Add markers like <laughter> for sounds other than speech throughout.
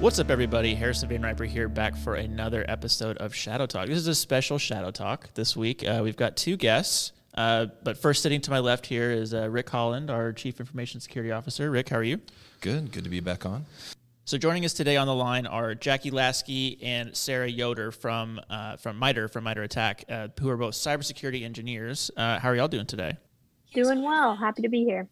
What's up, everybody? Harrison Van Riper here, back for another episode of Shadow Talk. This is a special Shadow Talk this week. Uh, we've got two guests, uh, but first, sitting to my left here is uh, Rick Holland, our Chief Information Security Officer. Rick, how are you? Good. Good to be back on. So, joining us today on the line are Jackie Lasky and Sarah Yoder from uh, from MITRE from MITRE Attack, uh, who are both cybersecurity engineers. Uh, how are y'all doing today? Doing well. Happy to be here.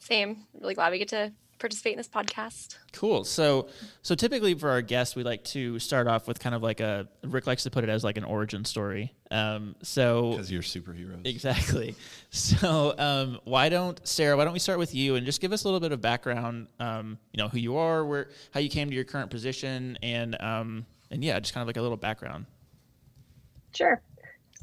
Same. Really glad we get to participate in this podcast. Cool. So, so typically for our guests, we like to start off with kind of like a Rick likes to put it as like an origin story. Um, so because you're superheroes, exactly. <laughs> So, um, why don't Sarah? Why don't we start with you and just give us a little bit of background? Um, you know, who you are, where, how you came to your current position, and um, and yeah, just kind of like a little background. Sure.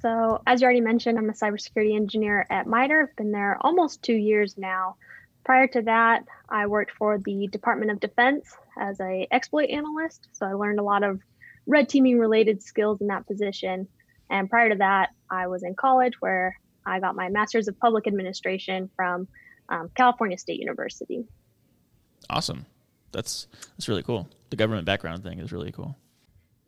So, as you already mentioned, I'm a cybersecurity engineer at MITRE. I've been there almost two years now. Prior to that, I worked for the Department of Defense as a exploit analyst. So I learned a lot of red teaming related skills in that position. And prior to that, I was in college where I got my master's of public administration from um, California State University. Awesome. That's that's really cool. The government background thing is really cool.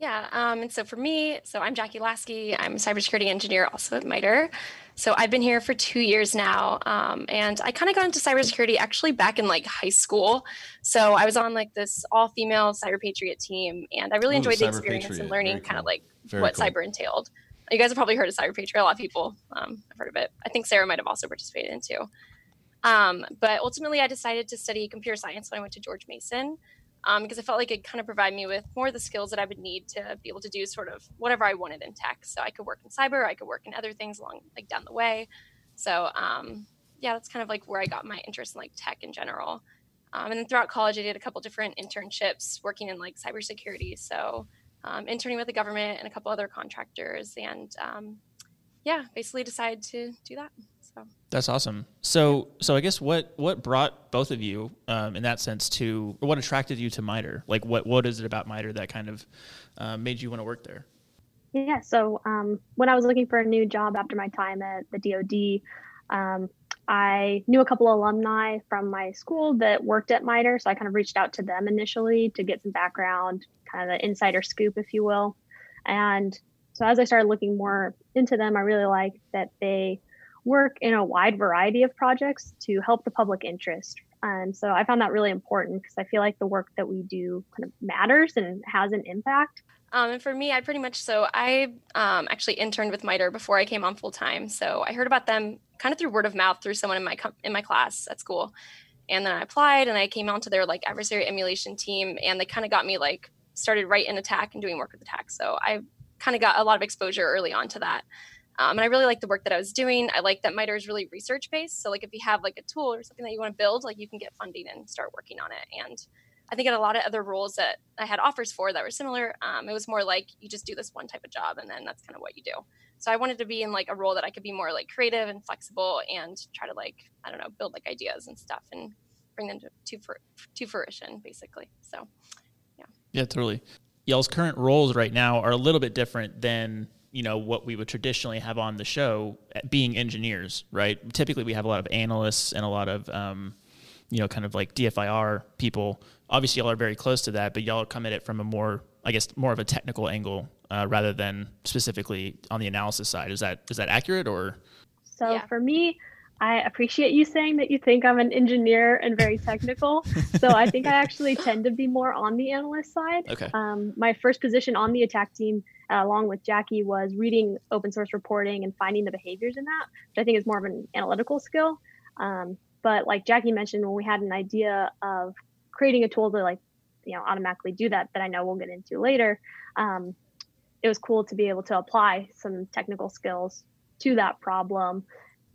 Yeah. Um, and so for me, so I'm Jackie Lasky. I'm a cybersecurity engineer also at MITRE. So I've been here for two years now. Um, and I kind of got into cybersecurity actually back in like high school. So I was on like this all female Cyber Patriot team. And I really Ooh, enjoyed the experience Patriot. and learning cool. kind of like Very what cool. cyber entailed. You guys have probably heard of Cyber Patriot. A lot of people um, have heard of it. I think Sarah might have also participated in too. Um, but ultimately, I decided to study computer science when I went to George Mason um, because I felt like it kind of provided me with more of the skills that I would need to be able to do sort of whatever I wanted in tech. So I could work in cyber, I could work in other things along like down the way. So um, yeah, that's kind of like where I got my interest in like tech in general. Um, and then throughout college, I did a couple different internships working in like cybersecurity. So um, interning with the government and a couple other contractors, and um, yeah, basically decided to do that. So that's awesome. So, so I guess what what brought both of you um, in that sense to, what attracted you to MITRE? Like, what what is it about MITRE that kind of uh, made you want to work there? Yeah. So um, when I was looking for a new job after my time at the DoD, um, I knew a couple of alumni from my school that worked at MITRE, so I kind of reached out to them initially to get some background, kind of an insider scoop, if you will. And so as I started looking more into them, I really liked that they work in a wide variety of projects to help the public interest. And so I found that really important because I feel like the work that we do kind of matters and has an impact. Um, and for me, I pretty much so I um, actually interned with MITRE before I came on full time. So I heard about them kind of through word of mouth through someone in my in my class at school, and then I applied and I came onto their like adversary emulation team, and they kind of got me like started right in attack and doing work with attack. So I kind of got a lot of exposure early on to that. Um, and I really like the work that I was doing. I like that MITRE is really research based. So like if you have like a tool or something that you want to build, like you can get funding and start working on it. And I think at a lot of other roles that I had offers for that were similar, um, it was more like you just do this one type of job and then that's kind of what you do. So I wanted to be in like a role that I could be more like creative and flexible and try to like I don't know build like ideas and stuff and bring them to to, to fruition basically. So yeah. Yeah, totally. Y'all's current roles right now are a little bit different than you know what we would traditionally have on the show eh, being engineers right typically we have a lot of analysts and a lot of um, you know kind of like dfir people obviously y'all are very close to that but y'all come at it from a more i guess more of a technical angle uh, rather than specifically on the analysis side is that is that accurate or so yeah. for me I appreciate you saying that you think I'm an engineer and very technical. <laughs> so I think I actually tend to be more on the analyst side. Okay. Um, my first position on the attack team uh, along with Jackie was reading open source reporting and finding the behaviors in that, which I think is more of an analytical skill. Um, but like Jackie mentioned, when we had an idea of creating a tool to like, you know, automatically do that, that I know we'll get into later, um, it was cool to be able to apply some technical skills to that problem,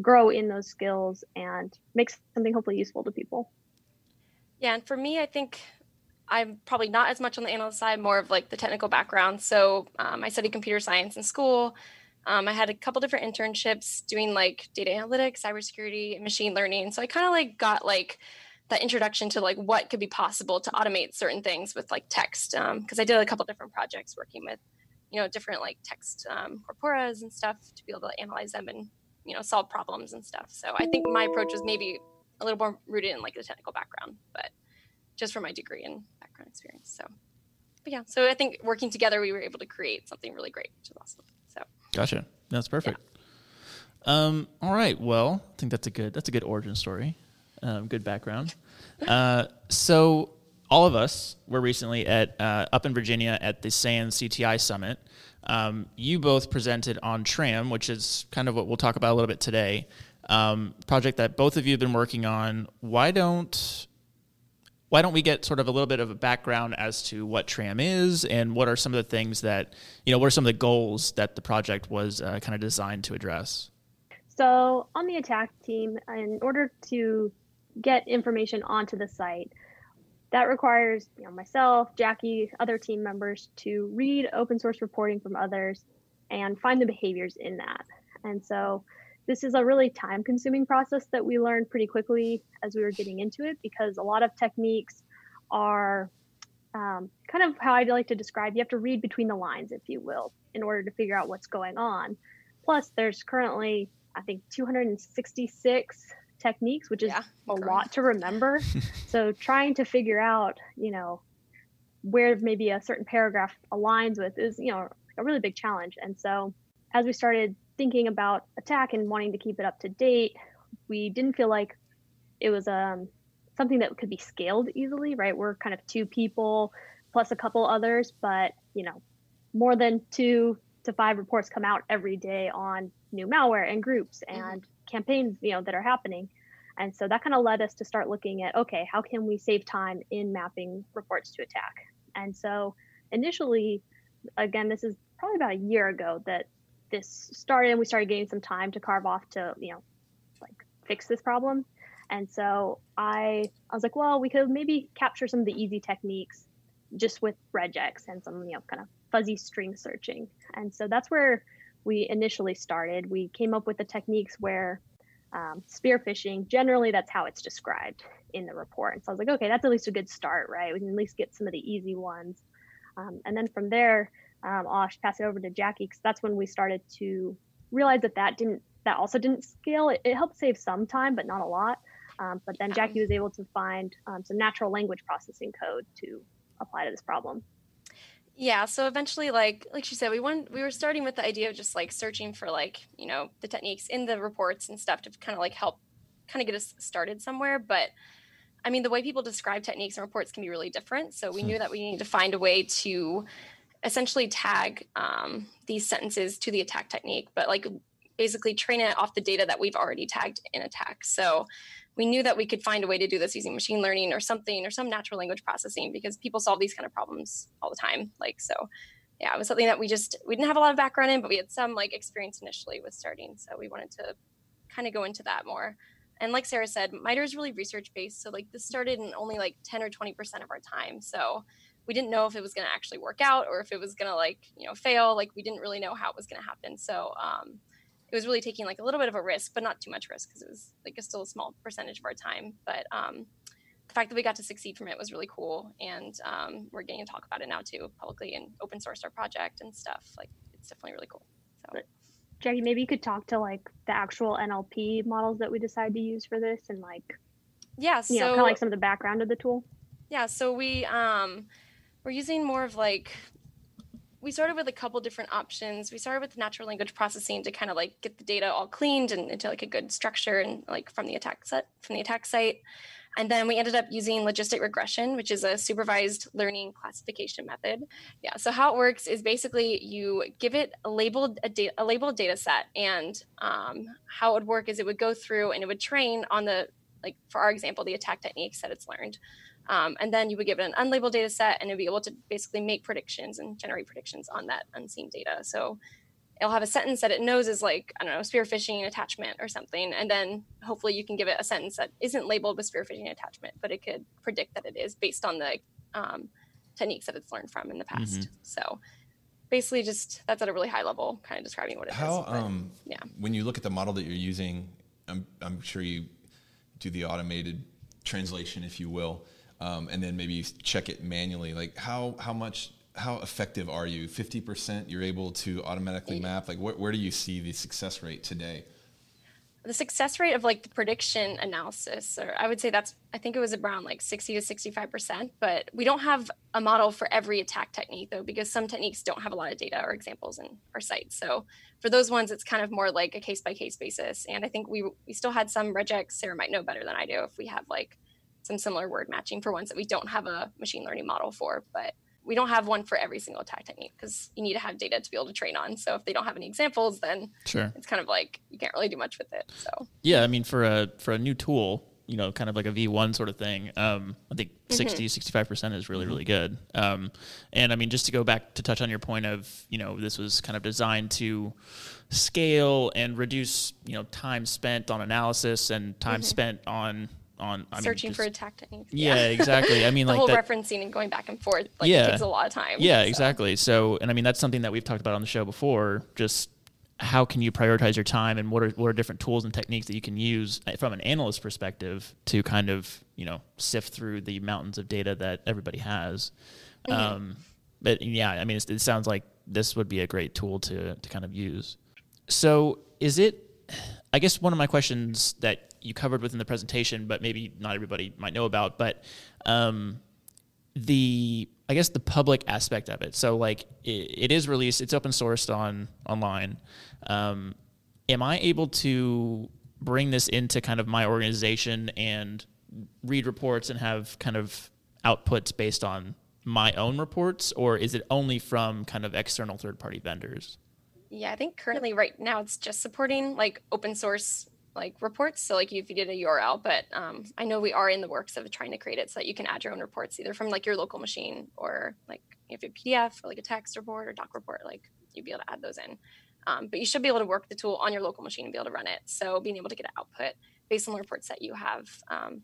grow in those skills, and make something hopefully useful to people. Yeah, and for me, I think I'm probably not as much on the analyst side, more of like the technical background. So um, I studied computer science in school. Um, I had a couple different internships doing like data analytics, cybersecurity, machine learning. So I kind of like got like that introduction to like what could be possible to automate certain things with like text. Because um, I did a couple different projects working with, you know, different like text um, corporas and stuff to be able to analyze them and you know solve problems and stuff. So I think my approach was maybe a little more rooted in like the technical background, but just for my degree and background experience. So but yeah, so I think working together, we were able to create something really great, which is awesome. So gotcha. That's perfect. Yeah. Um, all right. Well, I think that's a good that's a good origin story. Um, good background. <laughs> uh, so all of us were recently at uh, up in Virginia at the SANS CTI Summit. Um, you both presented on TRAM, which is kind of what we'll talk about a little bit today. Um, project that both of you have been working on. Why don't why don't we get sort of a little bit of a background as to what TRAM is and what are some of the things that you know what are some of the goals that the project was uh, kind of designed to address? So on the attack team, in order to get information onto the site, that requires you know myself jackie other team members to read open source reporting from others and find the behaviors in that and so this is a really time consuming process that we learned pretty quickly as we were getting into it because a lot of techniques are um, kind of how I'd like to describe you have to read between the lines if you will in order to figure out what's going on plus there's currently i think 266 techniques, which is yeah, a lot to remember. <laughs> so trying to figure out, you know, where maybe a certain paragraph aligns with is, you know, a really big challenge. And so as we started thinking about attack and wanting to keep it up to date, we didn't feel like it was um, something that could be scaled easily, right? We're kind of two people plus a couple others, but you know, more than two to five reports come out every day on new malware and groups mm-hmm. and mm-hmm campaigns you know that are happening and so that kind of led us to start looking at okay how can we save time in mapping reports to attack and so initially again this is probably about a year ago that this started and we started getting some time to carve off to you know like fix this problem and so i i was like well we could maybe capture some of the easy techniques just with regex and some you know kind of fuzzy string searching and so that's where we initially started, we came up with the techniques where um, spear phishing, generally that's how it's described in the report. And so I was like, okay, that's at least a good start, right? We can at least get some of the easy ones. Um, and then from there, um, I'll pass it over to Jackie because that's when we started to realize that that didn't, that also didn't scale. It, it helped save some time, but not a lot. Um, but then Jackie was able to find um, some natural language processing code to apply to this problem. Yeah, so eventually like like she said we went we were starting with the idea of just like searching for like, you know, the techniques in the reports and stuff to kind of like help kind of get us started somewhere, but I mean the way people describe techniques and reports can be really different, so we knew that we needed to find a way to essentially tag um, these sentences to the attack technique, but like basically train it off the data that we've already tagged in attack. So we knew that we could find a way to do this using machine learning or something or some natural language processing because people solve these kind of problems all the time. Like so yeah it was something that we just we didn't have a lot of background in but we had some like experience initially with starting. So we wanted to kind of go into that more. And like sarah said MITRE is really research based so like this started in only like 10 or 20 percent of our time. So we didn't know if it was going to actually work out or if it was going to like you know fail like we didn't really know how it was going to happen so um, it was really taking like a little bit of a risk, but not too much risk because it was like a still a small percentage of our time. But um, the fact that we got to succeed from it was really cool, and um, we're getting to talk about it now too publicly and open source our project and stuff. Like it's definitely really cool. So. Jackie, maybe you could talk to like the actual NLP models that we decided to use for this, and like yeah, so you know, kind of like some of the background of the tool. Yeah, so we um, we're using more of like we started with a couple different options. We started with natural language processing to kind of like get the data all cleaned and into like a good structure and like from the attack set from the attack site. And then we ended up using logistic regression, which is a supervised learning classification method. Yeah. So how it works is basically you give it a labeled a, da- a labeled data set, and um, how it would work is it would go through and it would train on the like for our example the attack techniques that it's learned. Um, and then you would give it an unlabeled data set and it'd be able to basically make predictions and generate predictions on that unseen data. So it'll have a sentence that it knows is like, I don't know, spear phishing attachment or something. And then hopefully you can give it a sentence that isn't labeled with spear phishing attachment, but it could predict that it is based on the um, techniques that it's learned from in the past. Mm-hmm. So basically just that's at a really high level, kind of describing what it How, is. Um, yeah. When you look at the model that you're using, I'm, I'm sure you do the automated translation, if you will um, and then maybe check it manually. Like how how much how effective are you? Fifty percent, you're able to automatically map. Like wh- where do you see the success rate today? the success rate of like the prediction analysis, or I would say that's, I think it was around like 60 to 65%. But we don't have a model for every attack technique though, because some techniques don't have a lot of data or examples in our site. So for those ones, it's kind of more like a case by case basis. And I think we, we still had some regex, Sarah might know better than I do if we have like some similar word matching for ones that we don't have a machine learning model for. But we don't have one for every single attack technique because you need to have data to be able to train on. So if they don't have any examples, then sure, it's kind of like you can't really do much with it. So yeah, I mean for a for a new tool, you know, kind of like a V1 sort of thing. Um, I think 60, mm-hmm. 65% is really, really good. Um, and I mean, just to go back to touch on your point of, you know, this was kind of designed to scale and reduce, you know, time spent on analysis and time mm-hmm. spent on on I searching mean, just, for attack techniques. Yeah, yeah exactly. I <laughs> mean, the like whole that, referencing and going back and forth like yeah, takes a lot of time. Yeah, so. exactly. So, and I mean, that's something that we've talked about on the show before. Just how can you prioritize your time, and what are what are different tools and techniques that you can use eh, from an analyst perspective to kind of you know sift through the mountains of data that everybody has. Mm-hmm. Um, but yeah, I mean, it sounds like this would be a great tool to to kind of use. So, is it? I guess one of my questions that you covered within the presentation, but maybe not everybody might know about. But um, the I guess the public aspect of it. So like it, it is released, it's open sourced on online. Um, am I able to bring this into kind of my organization and read reports and have kind of outputs based on my own reports, or is it only from kind of external third party vendors? Yeah, I think currently right now it's just supporting like open source like reports. So like if you did a URL, but um, I know we are in the works of trying to create it so that you can add your own reports either from like your local machine or like if a PDF or like a text report or doc report, like you'd be able to add those in. Um, but you should be able to work the tool on your local machine and be able to run it. So being able to get an output based on the reports that you have. Um,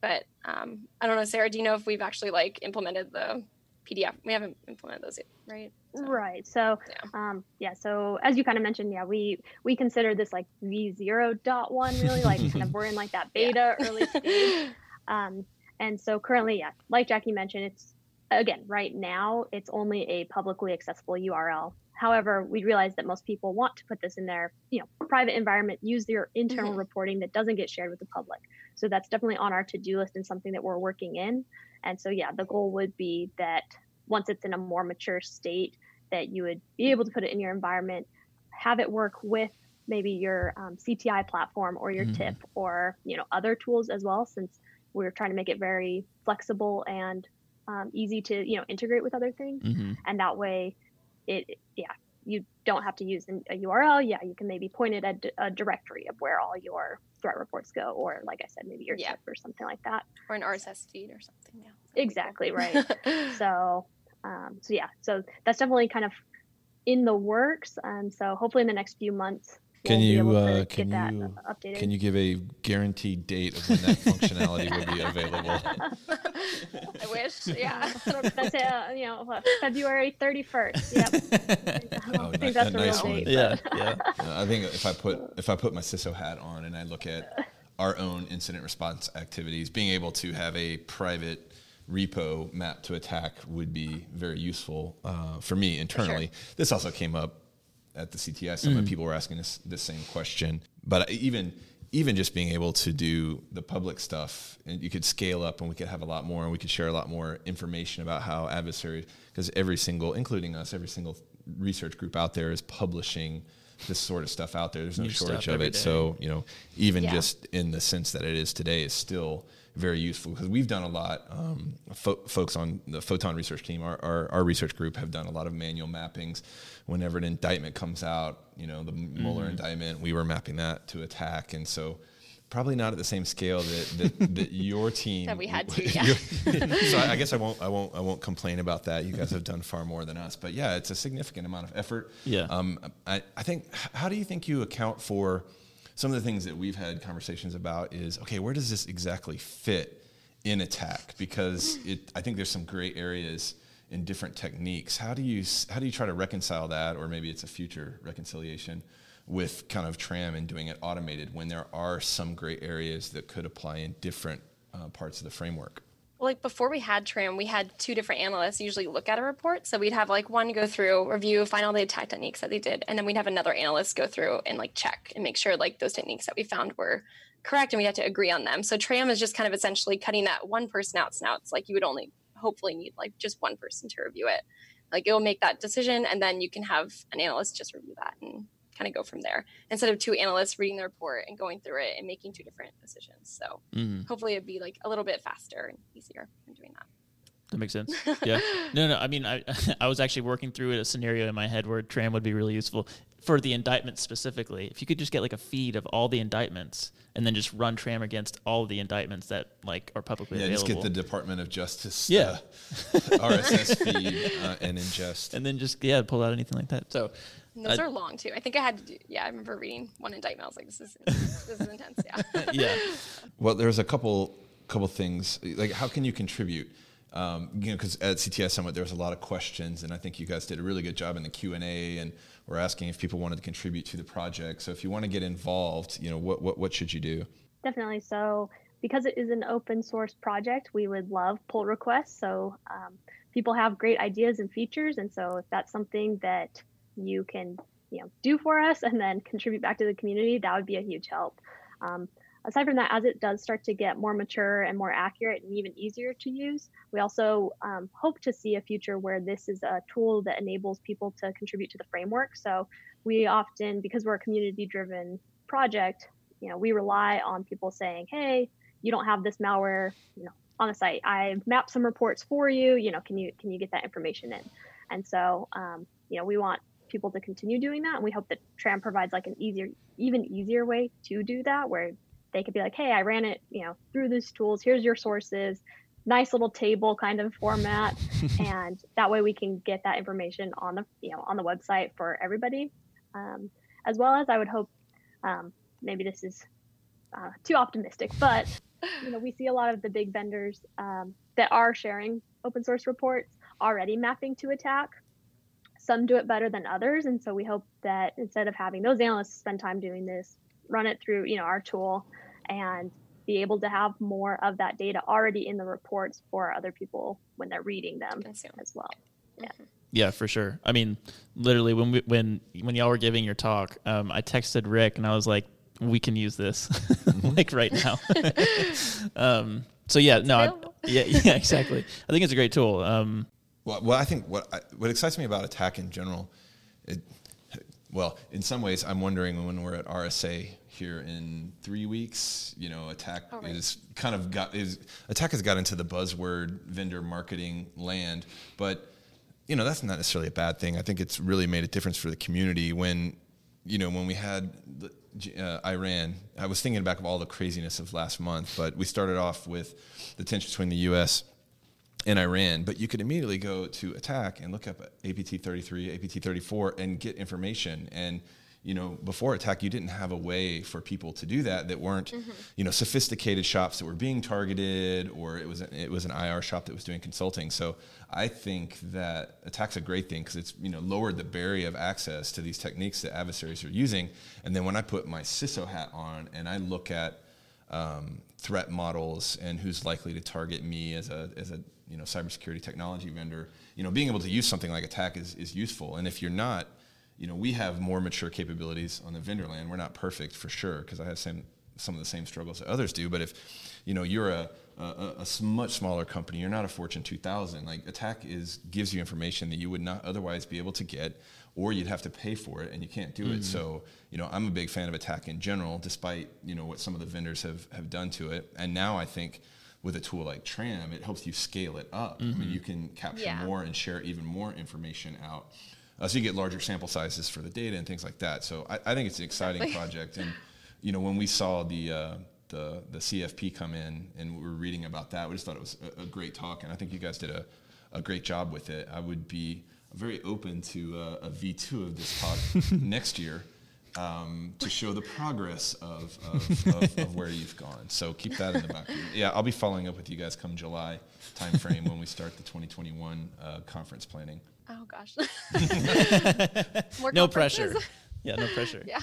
but um, I don't know, Sarah, do you know if we've actually like implemented the PDF. We haven't implemented those yet, right? So, right. So, yeah. Um, yeah. So as you kind of mentioned, yeah, we we consider this like V zero dot one really like kind of we're in like that <laughs> beta yeah. early stage. <laughs> Um, and so currently, yeah, like Jackie mentioned, it's again right now it's only a publicly accessible URL. However, we realize that most people want to put this in their you know private environment, use their internal mm-hmm. reporting that doesn't get shared with the public. So that's definitely on our to do list and something that we're working in. And so, yeah, the goal would be that once it's in a more mature state, that you would be able to put it in your environment, have it work with maybe your um, CTI platform or your mm-hmm. TIP or you know other tools as well, since we're trying to make it very flexible and um, easy to you know integrate with other things, mm-hmm. and that way, it yeah you don't have to use a URL. Yeah, you can maybe point it at a directory of where all your threat reports go, or like I said, maybe your yeah. or something like that. Or an RSS feed or something. Yeah. Exactly <laughs> right. so, um, so yeah, so that's definitely kind of in the works, and so hopefully in the next few months can you uh, can you can you give a guaranteed date of when that functionality will be available? <laughs> <laughs> I wish, <laughs> yeah. that's it. Uh, you know, February thirty first. Yep. <laughs> oh, I think that's a nice real date. Yeah, yeah. <laughs> I think if I put if I put my CISO hat on and I look at our own incident response activities, being able to have a private repo map to attack would be very useful uh, for me internally. Sure. This also came up at the CTS. Some mm. people were asking this the same question, but even even just being able to do the public stuff and you could scale up and we could have a lot more and we could share a lot more information about how adversaries because every single including us every single research group out there is publishing this sort of stuff out there there's no New shortage of it day. so you know even yeah. just in the sense that it is today is still very useful because we've done a lot. Um, fo- folks on the Photon research team, our, our, our, research group, have done a lot of manual mappings. Whenever an indictment comes out, you know, the mm-hmm. Mueller indictment, we were mapping that to attack. And so, probably not at the same scale that, that, <laughs> that your team that we had to. <laughs> Yeah. <laughs> so I, I, guess I won't I won't I won't complain about that. You guys have done far more than us, but yeah, it's a significant amount of effort. Yeah. Um, I, I think how do you think you account for some of the things that we've had conversations about is okay, where does this exactly fit in attack? Because it, I think there's some gray areas in different techniques. How do you how do you try to reconcile that, or maybe it's a future reconciliation with kind of TRAM and doing it automated when there are some gray areas that could apply in different uh, parts of the framework? Like before we had tram we had two different analysts usually look at a report. So we'd have like one go through review find all the attack techniques that they did and then we'd have another analyst go through and like check and make sure like those techniques that we found were correct and we had to agree on them. So tram is just kind of essentially cutting that one person out now it's like you would only hopefully need like just one person to review it. Like it will make that decision and then you can have an analyst just review that and kind of go from there instead of two analysts reading the report and going through it and making two different decisions. So mm. hopefully it'd be like a little bit faster and easier in doing that. That makes sense. <laughs> Yeah. no, no. I mean, I <laughs> I was actually working through a scenario in my head where Tram would be really useful for the indictments specifically. If you could just get like a feed of all the indictments and then just run Tram against all the indictments that like are publicly yeah, available. Yeah, just get the Department of Justice. Yeah. Uh, RSS feed uh, and ingest, <laughs> and then just yeah, pull out anything like that. So and those I, are long too. I think I had to do. Yeah, I remember reading one indictment. I was like, "This is this is intense." Yeah. <laughs> yeah. <laughs> Well, there's a couple couple things. Like, how can you contribute? Um, you know, because at CTI Summit there was a lot of questions, and I think you guys did a really good job in the Q and A, and we're asking if people wanted to contribute to the project. So, if you want to get involved, you know, what what what should you do? Definitely. So, because it is an open source project, we would love pull requests. So, um, people have great ideas and features, and so if that's something that you can you know do for us and then contribute back to the community that would be a huge help. Um, aside from that as it does start to get more mature and more accurate and even easier to use we also um, hope to see a future where this is a tool that enables people to contribute to the framework. So we often because we're a community driven project you know we rely on people saying hey you don't have this malware you know on the site. I mapped some reports for you. You know can you can you get that information in? And so um, you know we want people to continue doing that. And we hope that Tram provides like an easier, even easier way to do that, where they could be like, hey, I ran it, you know, through these tools. Here's your sources. Nice little table kind of format, <laughs> and that way we can get that information on the you know on the website for everybody. Um, as well as I would hope, um, maybe this is uh, too optimistic, but you know we see a lot of the big vendors um, that are sharing open source reports already mapping to attack some do it better than others. And so we hope that instead of having those analysts spend time doing this run it through you know our tool and be able to have more of that data already in the reports for other people when they're reading them as well. Yeah. Mm-hmm. yeah for sure. I mean literally when we when when y'all were giving your talk um, i texted rick and i was like we can use this. <laughs> Mm-hmm. like right now. <laughs> Um, so yeah no I, yeah yeah exactly. I think it's a great tool. Um, well, well I think what I, what excites me about attack in general, it, well, in some ways, I'm wondering when we're at RSA here in three weeks, you know, attack oh, right. is kind of got is attack has got into the buzzword vendor marketing land, but you know that's not necessarily a bad thing. I think it's really made a difference for the community when you know when we had the, uh, Iran. I was thinking back of all the craziness of last month, but we started off with the tension between the U.S in Iran, but you could immediately go to attack and look up APT 33, APT 34, and get information. And you know, before attack, you didn't have a way for people to do that that weren't, mm-hmm. you know, sophisticated shops that were being targeted, or it was an, it was an IR shop that was doing consulting. So I think that attack's a great thing because it's you know lowered the barrier of access to these techniques that adversaries are using. And then when I put my CISO hat on and I look at um, threat models and who's likely to target me as a as a you know cybersecurity technology vendor, you know being able to use something like attack is, is useful. And if you're not, you know we have more mature capabilities on the vendor land. We're not perfect for sure because I have same some of the same struggles that others do. But if you know you're a, a, a, much smaller company, you're not a Fortune 2000. Like attack is gives you information that you would not otherwise be able to get, or you'd have to pay for it, and you can't do mm-hmm. it. So you know I'm a big fan of attack in general, despite you know what some of the vendors have have done to it. And now I think with a tool like Tram, it helps you scale it up. Mm-hmm. I mean, you can capture yeah. more and share even more information out. Uh, so you get larger sample sizes for the data and things like that. So I, I think it's an exciting exactly. project. And you know, when we saw the uh, the the CFP come in and we were reading about that, we just thought it was a, a great talk. And I think you guys did a, a great job with it. I would be very open to uh, a V2 of this talk <laughs> next year um, to show the progress of, of, of, of, where you've gone. So keep that in the back. Yeah, I'll be following up with you guys come July timeframe when we start the 2021 uh, conference planning. Oh gosh. <laughs> no pressure. Yeah, no pressure. yeah.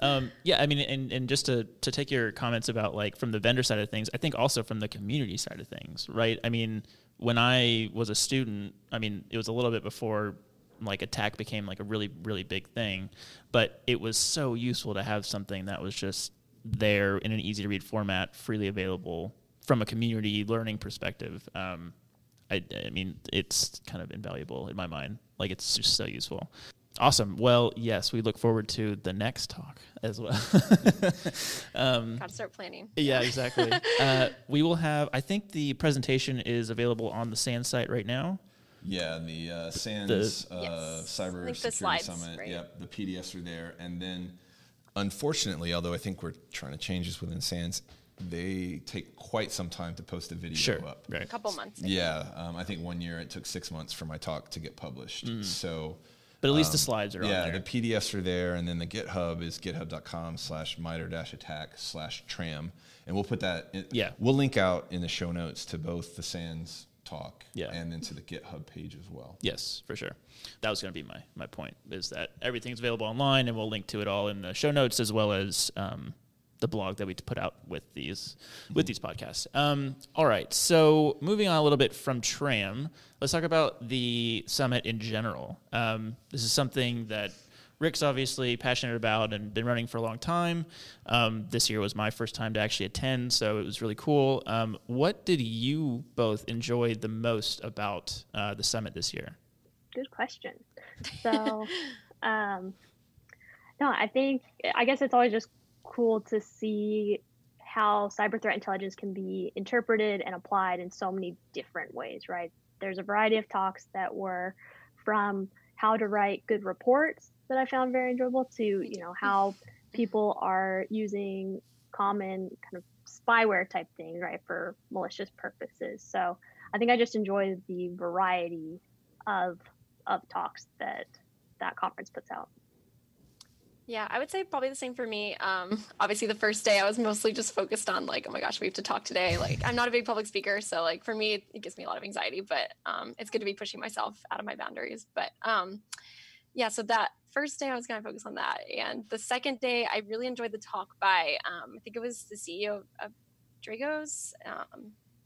Um, yeah, I mean, and, and just to, to take your comments about like from the vendor side of things, I think also from the community side of things, right? I mean, when I was a student, I mean, it was a little bit before like attack became like a really, really big thing, but it was so useful to have something that was just there in an easy to read format, freely available from a community learning perspective. Um, I, I mean, it's kind of invaluable in my mind. Like it's just so useful. Awesome. Well, yes, we look forward to the next talk as well. <laughs> um, Got to start planning. Yeah, exactly. <laughs> uh, we will have. I think the presentation is available on the SANS site right now. Yeah, the uh, SANS the, uh, yes. Cyber Security slides, Summit. Right? Yep, the PDFs are there, and then, unfortunately, although I think we're trying to change this within SANS, they take quite some time to post a video sure, up. Right. A couple months. Yeah, um, I think one year it took six months for my talk to get published. Mm. So, but at least um, the slides are on there. yeah, the PDFs are there, and then the GitHub is github.com/slash mitre-attack slash tram, and we'll put that. In, yeah, we'll link out in the show notes to both the SANS talk yeah. and then to the GitHub page as well. Yes, for sure. That was going to be my my point is that everything's available online, and we'll link to it all in the show notes as well as um, the blog that we put out with these with these podcasts. Um, all right, so moving on a little bit from Tram, let's talk about the summit in general. Um, this is something that Rick's obviously passionate about and been running for a long time. Um, this year was my first time to actually attend, so it was really cool. Um, what did you both enjoy the most about uh, the summit this year? Good question. So, <laughs> um, no, I think I guess it's always just cool to see how cyber threat intelligence can be interpreted and applied in so many different ways, right? There's a variety of talks that were from how to write good reports that I found very enjoyable to, you know, how people are using common kind of spyware type things, right, for malicious purposes. So I think I just enjoy the variety of of talks that that conference puts out. Yeah, I would say probably the same for me. Um, <laughs> obviously, the first day I was mostly just focused on like, oh my gosh, we have to talk today. Like, I'm not a big public speaker, so like for me, it gives me a lot of anxiety. But um, it's good to be pushing myself out of my boundaries. But um, yeah, so that first day I was going to focus on that, and the second day I really enjoyed the talk by um, I think it was the CEO of Dragos.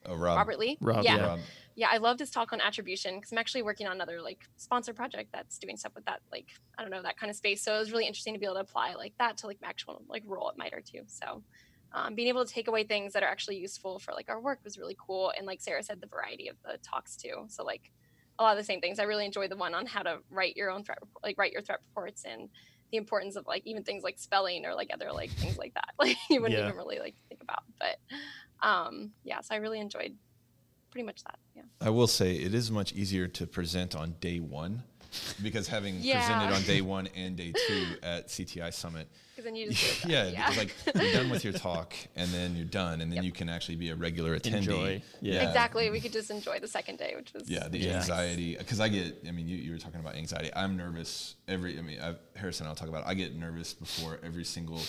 Oh, Rob. Robert Lee. Rob, yeah. yeah. Rob. Yeah, I love this talk on attribution because I'm actually working on another like sponsor project that's doing stuff with that, like I don't know that kind of space. So it was really interesting to be able to apply like that to like my actual like role at MITRE too. So um, being able to take away things that are actually useful for like our work was really cool. And like Sarah said, the variety of the talks too. So like a lot of the same things. I really enjoyed the one on how to write your own threat, report, like write your threat reports and the importance of like even things like spelling or like other like things like that. <laughs> Like you wouldn't yeah. even really like think about. But um, yeah, so I really enjoyed pretty much that. Yeah. I will say it is much easier to present on day one because having yeah. presented on day one and day two at CTI Summit, then you just <laughs> yeah, yeah. like you're done with your <laughs> talk and then you're done, and then yep. you can actually be a regular attendee. Enjoy. Yeah, exactly. We could just enjoy the second day, which was yeah, the yeah. anxiety because I get. I mean, you, you were talking about anxiety. I'm nervous every. I mean, I've, Harrison, I'll talk about. It. I get nervous before every single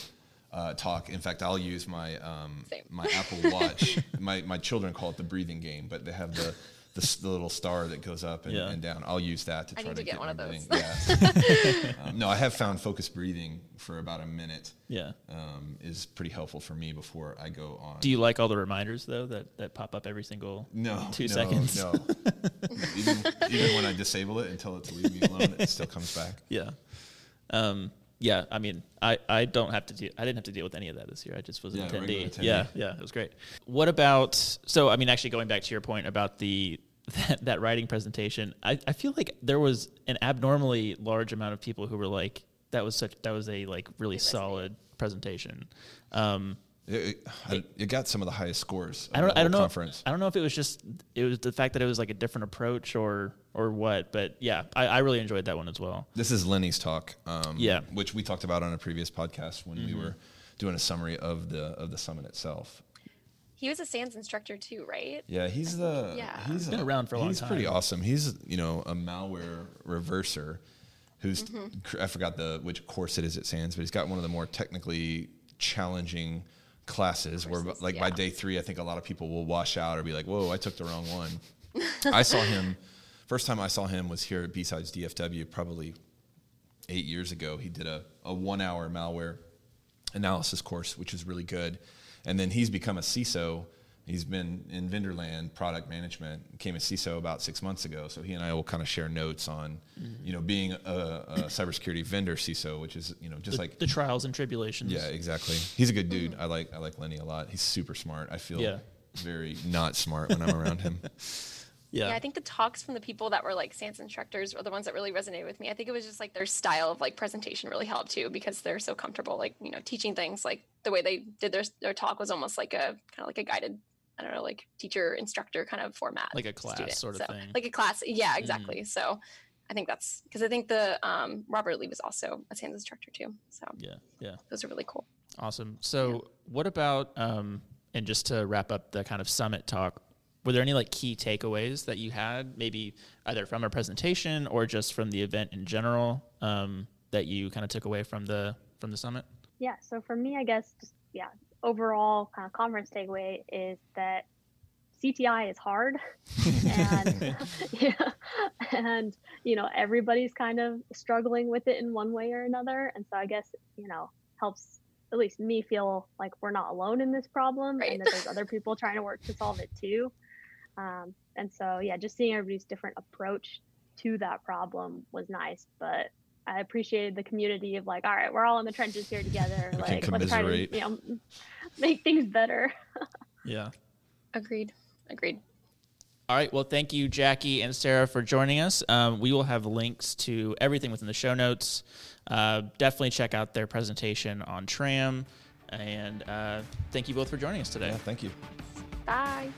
uh, talk. In fact, I'll use my um, my Apple Watch. <laughs> my my children call it the breathing game, but they have the the, the little star that goes up and, yeah. and, down. I'll use that to try to, to, get, one of those. Yeah. <laughs> um, no, I have found focused breathing for about a minute. Yeah, um, is pretty helpful for me before I go on. Do you like all the reminders though that, that pop up every single no two no, seconds? No, <laughs> even even when I disable it and tell it to leave me alone, it still comes back. Yeah. Um, yeah, I mean, I, I don't have to deal. I didn't have to deal with any of that this year. I just was an yeah, attendee. attendee. Yeah, yeah, it was great. What about? So, I mean, actually, going back to your point about the <laughs> that, that writing presentation, I, I feel like there was an abnormally large amount of people who were like, "That was such. That was a like really solid presentation." Um, it, it, it, got some of the highest scores. I don't. I don't know. Conference. I don't know if it was just it was the fact that it was like a different approach or or what. But yeah, I, I really enjoyed that one as well. This is Lenny's talk. Um, yeah, which we talked about on a previous podcast when mm-hmm. we were doing a summary of the of the summit itself. He was a SANS instructor too, right? Yeah, he's the yeah. He's been a, around for a long he's time. He's pretty awesome. He's you know a malware reverser. Who's mm-hmm. I forgot the which course it is at SANS, but he's got one of the more technically challenging classes where like yeah. by day three, I think a lot of people will wash out or be like, whoa, I took the wrong one. I saw <laughs> him, first time I saw him was here at B-Sides DFW probably eight years ago. He did a, a one hour malware analysis course, which was really good. And then he's become a CISO. He's been in Vendorland product management, came a CISO about six months ago. So he and I will kind of share notes on, you know, being a, a cybersecurity vendor CISO, which is, you know, just the, like the trials and tribulations. yeah, exactly. He's a good dude. I like I like Lenny a lot. He's super smart. I feel Yeah. very not smart when I'm around him. <laughs> yeah, Yeah, I think the talks from the people that were like SANS instructors were the ones that really resonated with me. I think it was just like their style of like presentation really helped too because they're so comfortable, like you know, teaching things. Like the way they did their their talk was almost like a kind of like a guided, I don't know, like teacher instructor kind of format, Like a class students. sort of So, thing. Like a class, yeah, exactly. So I think that's because I think the um, Robert Lee was also a SANS instructor too. So yeah, yeah. those are really cool. Awesome. So, what about um, and just to wrap up the kind of summit talk, were there any like key takeaways that you had, maybe either from a presentation or just from the event in general, um, that you kind of took away from the from the summit? Yeah. So for me, I guess just yeah, overall kind of conference takeaway is that CTI is hard, <laughs> and <laughs> yeah, and you know everybody's kind of struggling with it in one way or another, and so I guess you know helps at least me feel like we're not alone in this problem, Right. and that there's other people trying to work to solve it too. Um, and so yeah, just seeing everybody's different approach to that problem was nice, but I appreciated the community of like, all right, we're all in the trenches here together. <laughs> We can like, let's try to you know make things better. <laughs> Yeah. Agreed. Agreed. All right. Well, thank you, Jackie and Sarah, for joining us. Um, we will have links to everything within the show notes. Uh, definitely check out their presentation on Tram. And uh, thank you both for joining us today. Yeah, thank you. Bye.